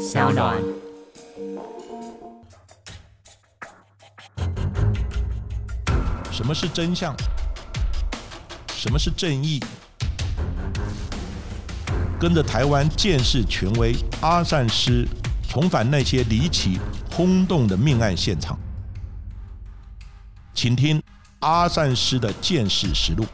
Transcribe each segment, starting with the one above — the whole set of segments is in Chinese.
小暖。什么是真相？什么是正义？跟着台湾建识权威阿善师，重返那些离奇轰动的命案现场，请听阿善师的见识实录。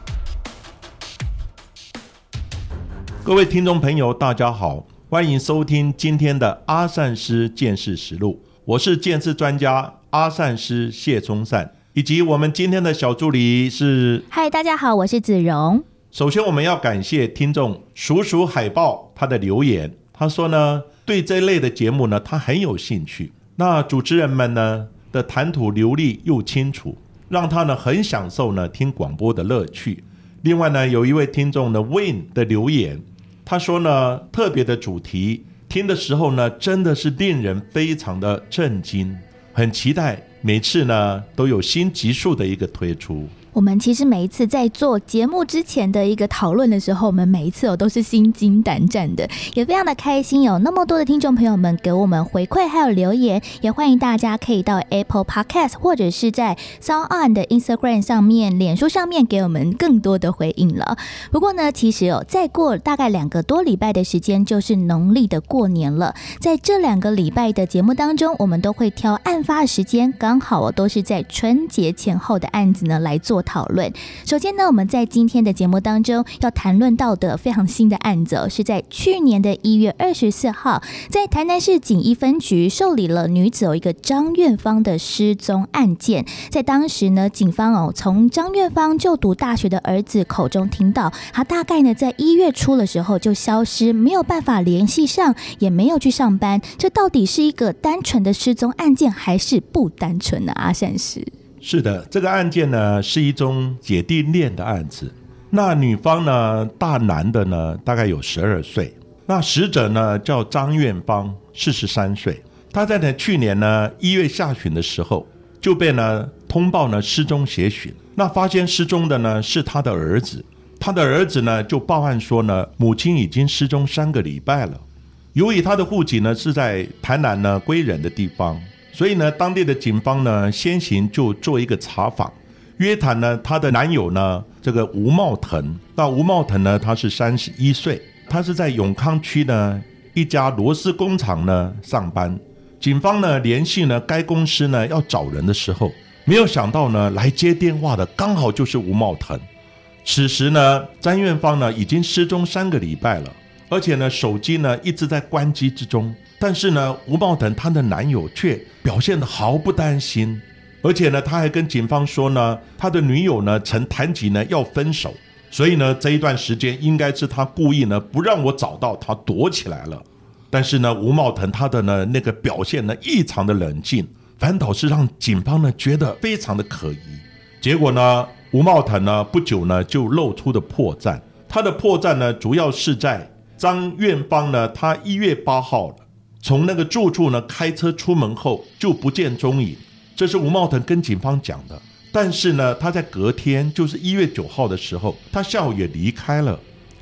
各位听众朋友，大家好，欢迎收听今天的阿善师见识实录。我是见识专家阿善师谢忠善，以及我们今天的小助理是。嗨，大家好，我是子荣。首先，我们要感谢听众鼠鼠海豹他的留言，他说呢，对这类的节目呢，他很有兴趣。那主持人们呢的谈吐流利又清楚，让他呢很享受呢听广播的乐趣。另外呢，有一位听众呢 Win 的留言。他说呢，特别的主题听的时候呢，真的是令人非常的震惊，很期待每次呢都有新集数的一个推出。我们其实每一次在做节目之前的一个讨论的时候，我们每一次哦都是心惊胆战的，也非常的开心。有那么多的听众朋友们给我们回馈还有留言，也欢迎大家可以到 Apple Podcast 或者是在 Sound On 的 Instagram 上面、脸书上面给我们更多的回应了。不过呢，其实哦，再过大概两个多礼拜的时间就是农历的过年了，在这两个礼拜的节目当中，我们都会挑案发时间，刚好哦都是在春节前后的案子呢来做。讨论。首先呢，我们在今天的节目当中要谈论到的非常新的案子，是在去年的一月二十四号，在台南市警一分局受理了女子有一个张院芳的失踪案件。在当时呢，警方哦从张院芳就读大学的儿子口中听到，他大概呢在一月初的时候就消失，没有办法联系上，也没有去上班。这到底是一个单纯的失踪案件，还是不单纯的阿善是？是的，这个案件呢是一宗姐弟恋的案子。那女方呢，大男的呢大概有十二岁。那死者呢叫张院芳，四十三岁。他在呢去年呢一月下旬的时候就被呢通报呢失踪协寻。那发现失踪的呢是他的儿子。他的儿子呢就报案说呢母亲已经失踪三个礼拜了。由于他的户籍呢是在台南呢归仁的地方。所以呢，当地的警方呢，先行就做一个查访，约谈呢，她的男友呢，这个吴茂腾。那吴茂腾呢，他是三十一岁，他是在永康区呢一家螺丝工厂呢上班。警方呢联系呢该公司呢要找人的时候，没有想到呢来接电话的刚好就是吴茂腾。此时呢，詹院芳呢已经失踪三个礼拜了，而且呢手机呢一直在关机之中。但是呢，吴茂腾他的男友却表现得毫不担心，而且呢，他还跟警方说呢，他的女友呢曾谈及呢要分手，所以呢，这一段时间应该是他故意呢不让我找到他躲起来了。但是呢，吴茂腾他的呢那个表现呢异常的冷静，反倒是让警方呢觉得非常的可疑。结果呢，吴茂腾呢不久呢就露出的破绽，他的破绽呢主要是在张院芳呢，他一月八号。从那个住处呢开车出门后就不见踪影，这是吴茂腾跟警方讲的。但是呢，他在隔天，就是一月九号的时候，他下午也离开了。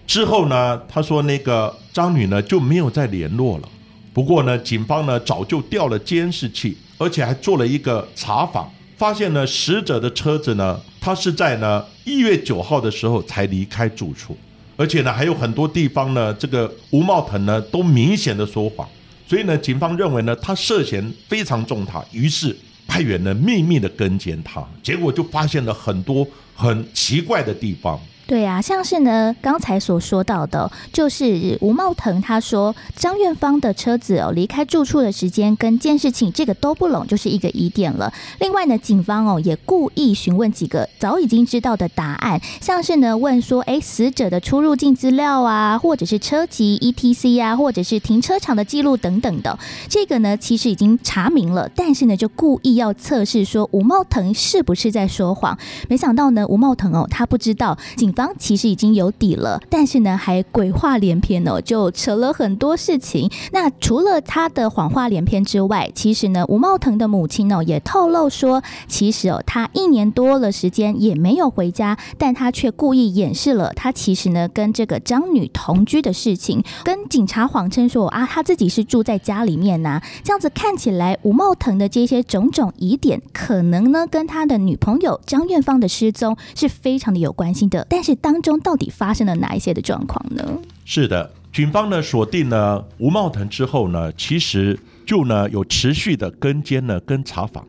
之后呢，他说那个张女呢就没有再联络了。不过呢，警方呢早就调了监视器，而且还做了一个查访，发现呢死者的车子呢，他是在呢一月九号的时候才离开住处，而且呢还有很多地方呢，这个吴茂腾呢都明显的说谎。所以呢，警方认为呢，他涉嫌非常重大，于是派员呢秘密的跟监他，结果就发现了很多很奇怪的地方。对啊，像是呢，刚才所说到的，就是吴茂腾他说张院芳的车子哦离开住处的时间跟监视器这个都不拢，就是一个疑点了。另外呢，警方哦也故意询问几个早已经知道的答案，像是呢问说，哎，死者的出入境资料啊，或者是车籍 ETC 啊，或者是停车场的记录等等的，这个呢其实已经查明了，但是呢就故意要测试说吴茂腾是不是在说谎。没想到呢，吴茂腾哦他不知道警。方其实已经有底了，但是呢，还鬼话连篇哦，就扯了很多事情。那除了他的谎话连篇之外，其实呢，吴茂腾的母亲哦也透露说，其实哦，他一年多了时间也没有回家，但他却故意掩饰了他其实呢跟这个张女同居的事情，跟警察谎称说啊他自己是住在家里面呐，这样子看起来吴茂腾的这些种种疑点，可能呢跟他的女朋友张院芳的失踪是非常的有关系的。但是当中到底发生了哪一些的状况呢？是的，警方呢锁定了吴茂腾之后呢，其实就呢有持续的跟监呢跟查访，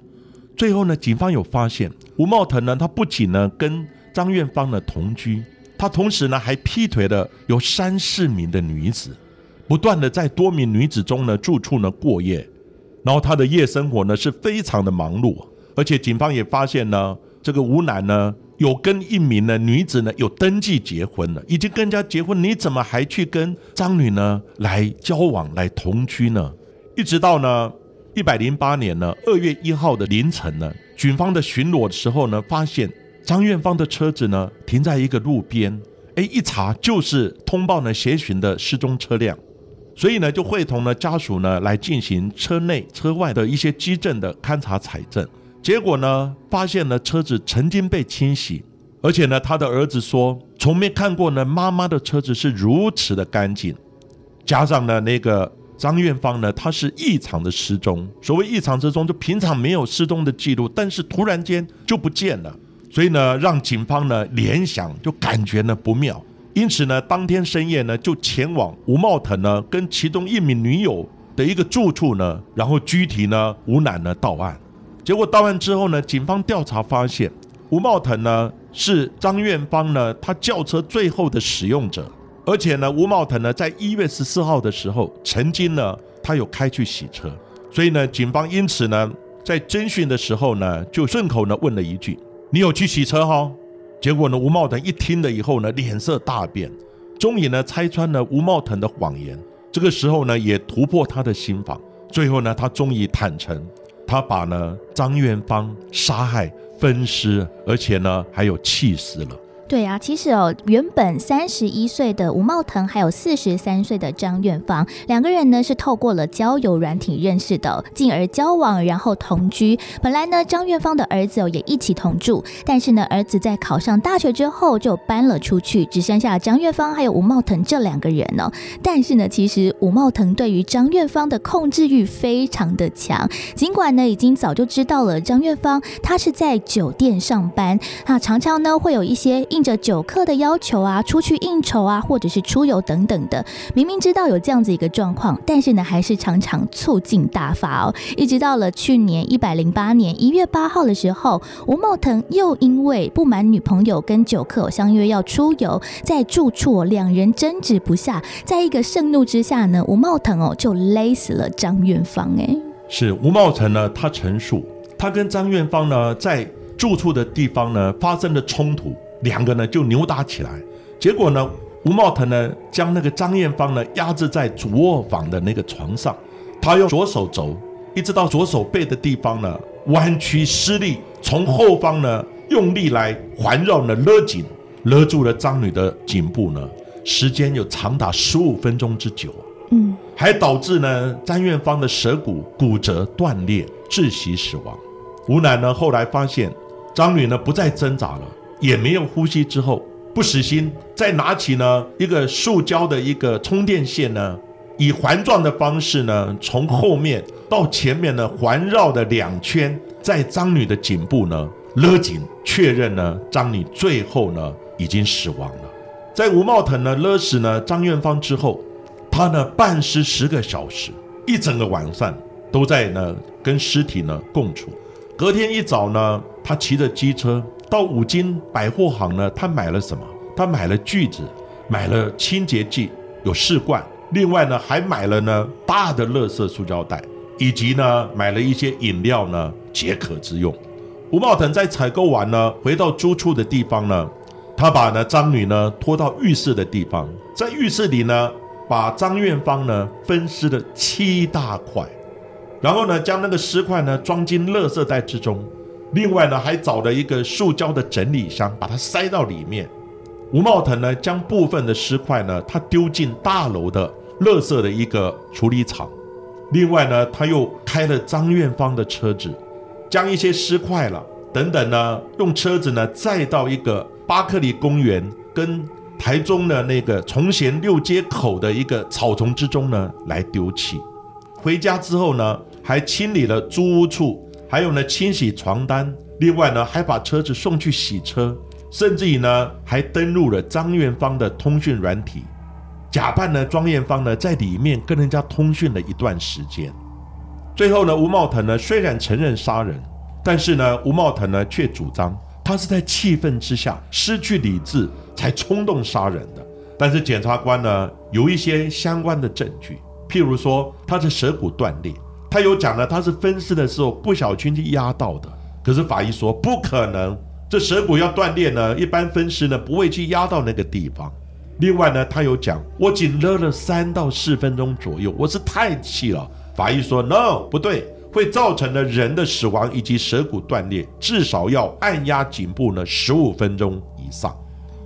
最后呢警方有发现吴茂腾呢他不仅呢跟张院芳呢同居，他同时呢还劈腿了有三四名的女子，不断的在多名女子中呢住处呢过夜，然后他的夜生活呢是非常的忙碌，而且警方也发现呢这个吴男呢。有跟一名呢女子呢有登记结婚了，已经跟人家结婚，你怎么还去跟张女呢来交往来同居呢？一直到呢一百零八年呢二月一号的凌晨呢，警方的巡逻的时候呢，发现张院芳的车子呢停在一个路边，哎，一查就是通报呢协寻的失踪车辆，所以呢就会同呢家属呢来进行车内车外的一些基证的勘查采证。结果呢，发现呢车子曾经被清洗，而且呢，他的儿子说从没看过呢妈妈的车子是如此的干净。加上呢那个张院芳呢，他是异常的失踪。所谓异常失踪，就平常没有失踪的记录，但是突然间就不见了，所以呢，让警方呢联想就感觉呢不妙。因此呢，当天深夜呢就前往吴茂腾呢跟其中一名女友的一个住处呢，然后具体呢吴楠呢到案。结果到案之后呢，警方调查发现，吴茂腾呢是张院芳呢他轿车最后的使用者，而且呢，吴茂腾呢在一月十四号的时候，曾经呢他有开去洗车，所以呢，警方因此呢在侦讯的时候呢，就顺口呢问了一句：“你有去洗车哈？”结果呢，吴茂腾一听了以后呢，脸色大变，终于呢拆穿了吴茂腾的谎言，这个时候呢也突破他的心防，最后呢他终于坦诚。他把呢张元芳杀害、分尸，而且呢还有气死了。对啊，其实哦，原本三十一岁的吴茂腾还有四十三岁的张远芳两个人呢是透过了交友软体认识的，进而交往，然后同居。本来呢，张远芳的儿子哦也一起同住，但是呢，儿子在考上大学之后就搬了出去，只剩下张远芳还有吴茂腾这两个人哦。但是呢，其实吴茂腾对于张远芳的控制欲非常的强，尽管呢已经早就知道了张远芳他是在酒店上班，啊，常常呢会有一些。应着酒客的要求啊，出去应酬啊，或者是出游等等的，明明知道有这样子一个状况，但是呢，还是常常醋劲大发哦。一直到了去年一百零八年一月八号的时候，吴茂腾又因为不满女朋友跟酒客相约要出游，在住处两人争执不下，在一个盛怒之下呢，吴茂腾哦就勒死了张元芳。哎，是吴茂腾呢，他陈述他跟张元芳呢在住处的地方呢发生了冲突。两个呢就扭打起来，结果呢，吴茂腾呢将那个张艳芳呢压制在主卧房的那个床上，他用左手肘一直到左手背的地方呢弯曲施力，从后方呢用力来环绕呢勒紧，勒住了张女的颈部呢，时间有长达十五分钟之久，嗯，还导致呢张艳芳的舌骨骨折断裂，窒息死亡。吴楠呢后来发现张女呢不再挣扎了。也没有呼吸之后，不死心，再拿起呢一个塑胶的一个充电线呢，以环状的方式呢，从后面到前面呢环绕的两圈，在张女的颈部呢勒紧，确认呢张女最后呢已经死亡了。在吴茂腾呢勒死呢张院芳之后，他呢半尸十个小时，一整个晚上都在呢跟尸体呢共处。隔天一早呢，他骑着机车。到五金百货行呢，他买了什么？他买了锯子，买了清洁剂，有试罐。另外呢，还买了呢大的乐色塑胶袋，以及呢买了一些饮料呢解渴之用。吴茂腾在采购完呢，回到租处的地方呢，他把呢张女呢拖到浴室的地方，在浴室里呢，把张院芳呢分尸了七大块，然后呢将那个尸块呢装进乐色袋之中。另外呢，还找了一个塑胶的整理箱，把它塞到里面，吴茂腾呢，将部分的尸块呢，他丢进大楼的垃圾的一个处理厂。另外呢，他又开了张院芳的车子，将一些尸块了等等呢，用车子呢载到一个巴克利公园跟台中的那个崇贤六街口的一个草丛之中呢来丢弃。回家之后呢，还清理了租屋处，还有呢清洗床单。另外呢，还把车子送去洗车。甚至于呢，还登录了张院芳的通讯软体，假扮呢庄院芳呢在里面跟人家通讯了一段时间。最后呢，吴茂腾呢虽然承认杀人，但是呢，吴茂腾呢却主张他是在气愤之下失去理智才冲动杀人的。但是检察官呢有一些相关的证据，譬如说他的舌骨断裂，他有讲呢他是分尸的时候不小心去压到的，可是法医说不可能。这舌骨要断裂呢，一般分尸呢不会去压到那个地方。另外呢，他有讲，我仅勒了三到四分钟左右，我是太气了。法医说，no，不对，会造成了人的死亡以及舌骨断裂，至少要按压颈部呢十五分钟以上。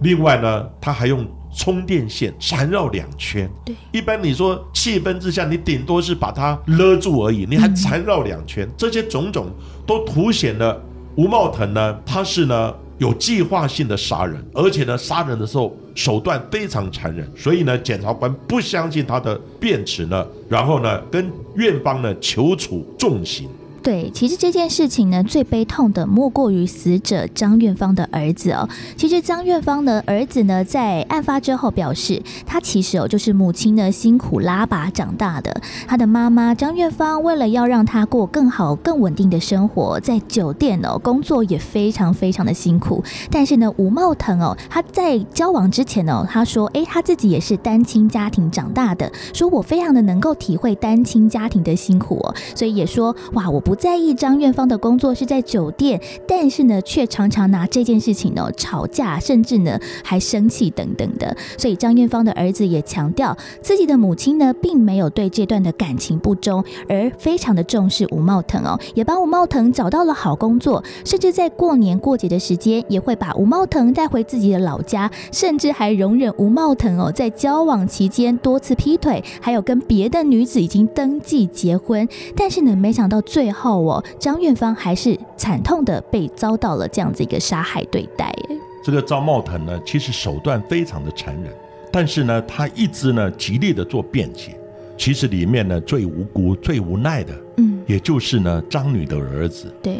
另外呢，他还用充电线缠绕两圈。对，一般你说气氛之下，你顶多是把它勒住而已，你还缠绕两圈，这些种种都凸显了。吴茂腾呢，他是呢有计划性的杀人，而且呢杀人的时候手段非常残忍，所以呢检察官不相信他的辩词呢，然后呢跟院方呢求处重刑。对，其实这件事情呢，最悲痛的莫过于死者张院芳的儿子哦。其实张院芳的儿子呢，在案发之后表示，他其实哦，就是母亲呢辛苦拉拔长大的。他的妈妈张院芳为了要让他过更好、更稳定的生活，在酒店哦工作也非常非常的辛苦。但是呢，吴茂腾哦，他在交往之前哦，他说，哎，他自己也是单亲家庭长大的，说我非常的能够体会单亲家庭的辛苦哦，所以也说，哇，我不。不在意张院芳的工作是在酒店，但是呢，却常常拿这件事情呢吵架，甚至呢还生气等等的。所以张院芳的儿子也强调，自己的母亲呢并没有对这段的感情不忠，而非常的重视吴茂腾哦，也帮吴茂腾找到了好工作，甚至在过年过节的时间也会把吴茂腾带回自己的老家，甚至还容忍吴茂腾哦在交往期间多次劈腿，还有跟别的女子已经登记结婚。但是呢，没想到最后。后哦，张院芳还是惨痛的被遭到了这样子一个杀害对待。这个赵茂腾呢，其实手段非常的残忍，但是呢，他一直呢极力的做辩解。其实里面呢最无辜、最无奈的，嗯，也就是呢张女的儿子。对，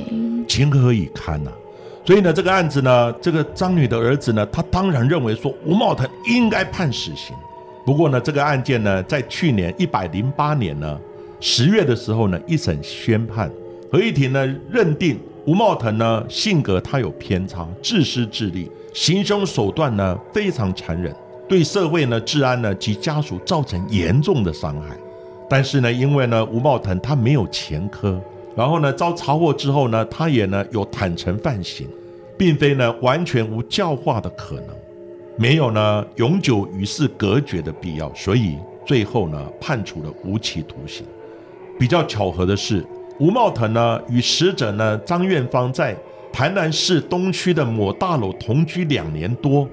情何以堪呐？所以呢，这个案子呢，这个张女的儿子呢，他当然认为说吴茂腾应该判死刑。不过呢，这个案件呢，在去年一百零八年呢。十月的时候呢，一审宣判，合议庭呢认定吴茂腾呢性格他有偏差，自私自利，行凶手段呢非常残忍，对社会呢治安呢及家属造成严重的伤害。但是呢，因为呢吴茂腾他没有前科，然后呢遭查获之后呢，他也呢有坦诚犯行，并非呢完全无教化的可能，没有呢永久与世隔绝的必要，所以最后呢判处了无期徒刑。比较巧合的是，吴茂腾呢与死者呢张院芳在台南市东区的某大楼同居两年多。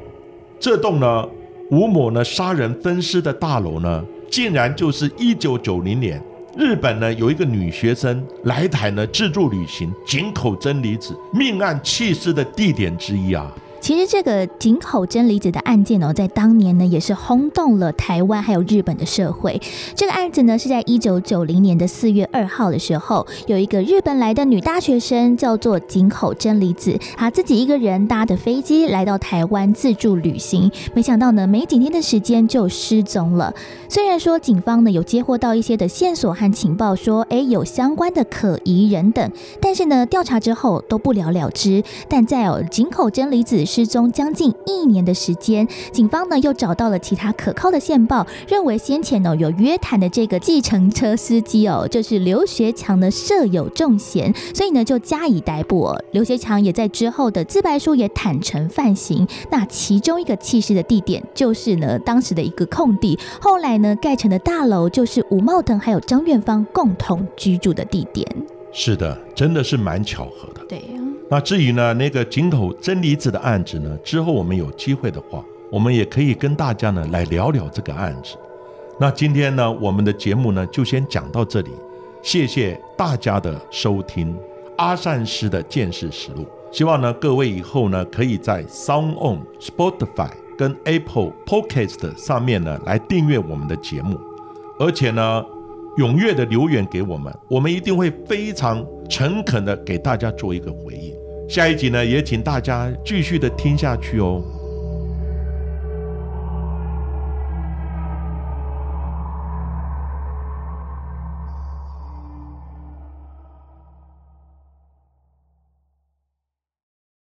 这栋呢吴某呢杀人分尸的大楼呢，竟然就是一九九零年日本呢有一个女学生来台呢自助旅行井口真理子命案弃尸的地点之一啊。其实这个井口真理子的案件哦，在当年呢也是轰动了台湾还有日本的社会。这个案子呢是在一九九零年的四月二号的时候，有一个日本来的女大学生叫做井口真理子，她自己一个人搭的飞机来到台湾自助旅行，没想到呢没几天的时间就失踪了。虽然说警方呢有接获到一些的线索和情报，说哎有相关的可疑人等，但是呢调查之后都不了了之。但在哦井口真理子。失踪将近一年的时间，警方呢又找到了其他可靠的线报，认为先前呢有约谈的这个计程车司机哦，就是刘学强呢设有重嫌，所以呢就加以逮捕。刘学强也在之后的自白书也坦诚犯行。那其中一个弃尸的地点就是呢当时的一个空地，后来呢盖成的大楼就是吴茂腾还有张院芳共同居住的地点。是的，真的是蛮巧合的。对。那至于呢，那个井口真理子的案子呢，之后我们有机会的话，我们也可以跟大家呢来聊聊这个案子。那今天呢，我们的节目呢就先讲到这里，谢谢大家的收听。阿善师的见识实录，希望呢各位以后呢可以在 Sound On、Spotify 跟 Apple Podcast 上面呢来订阅我们的节目，而且呢踊跃的留言给我们，我们一定会非常诚恳的给大家做一个回应。下一集呢也请大家继续的听下去哦。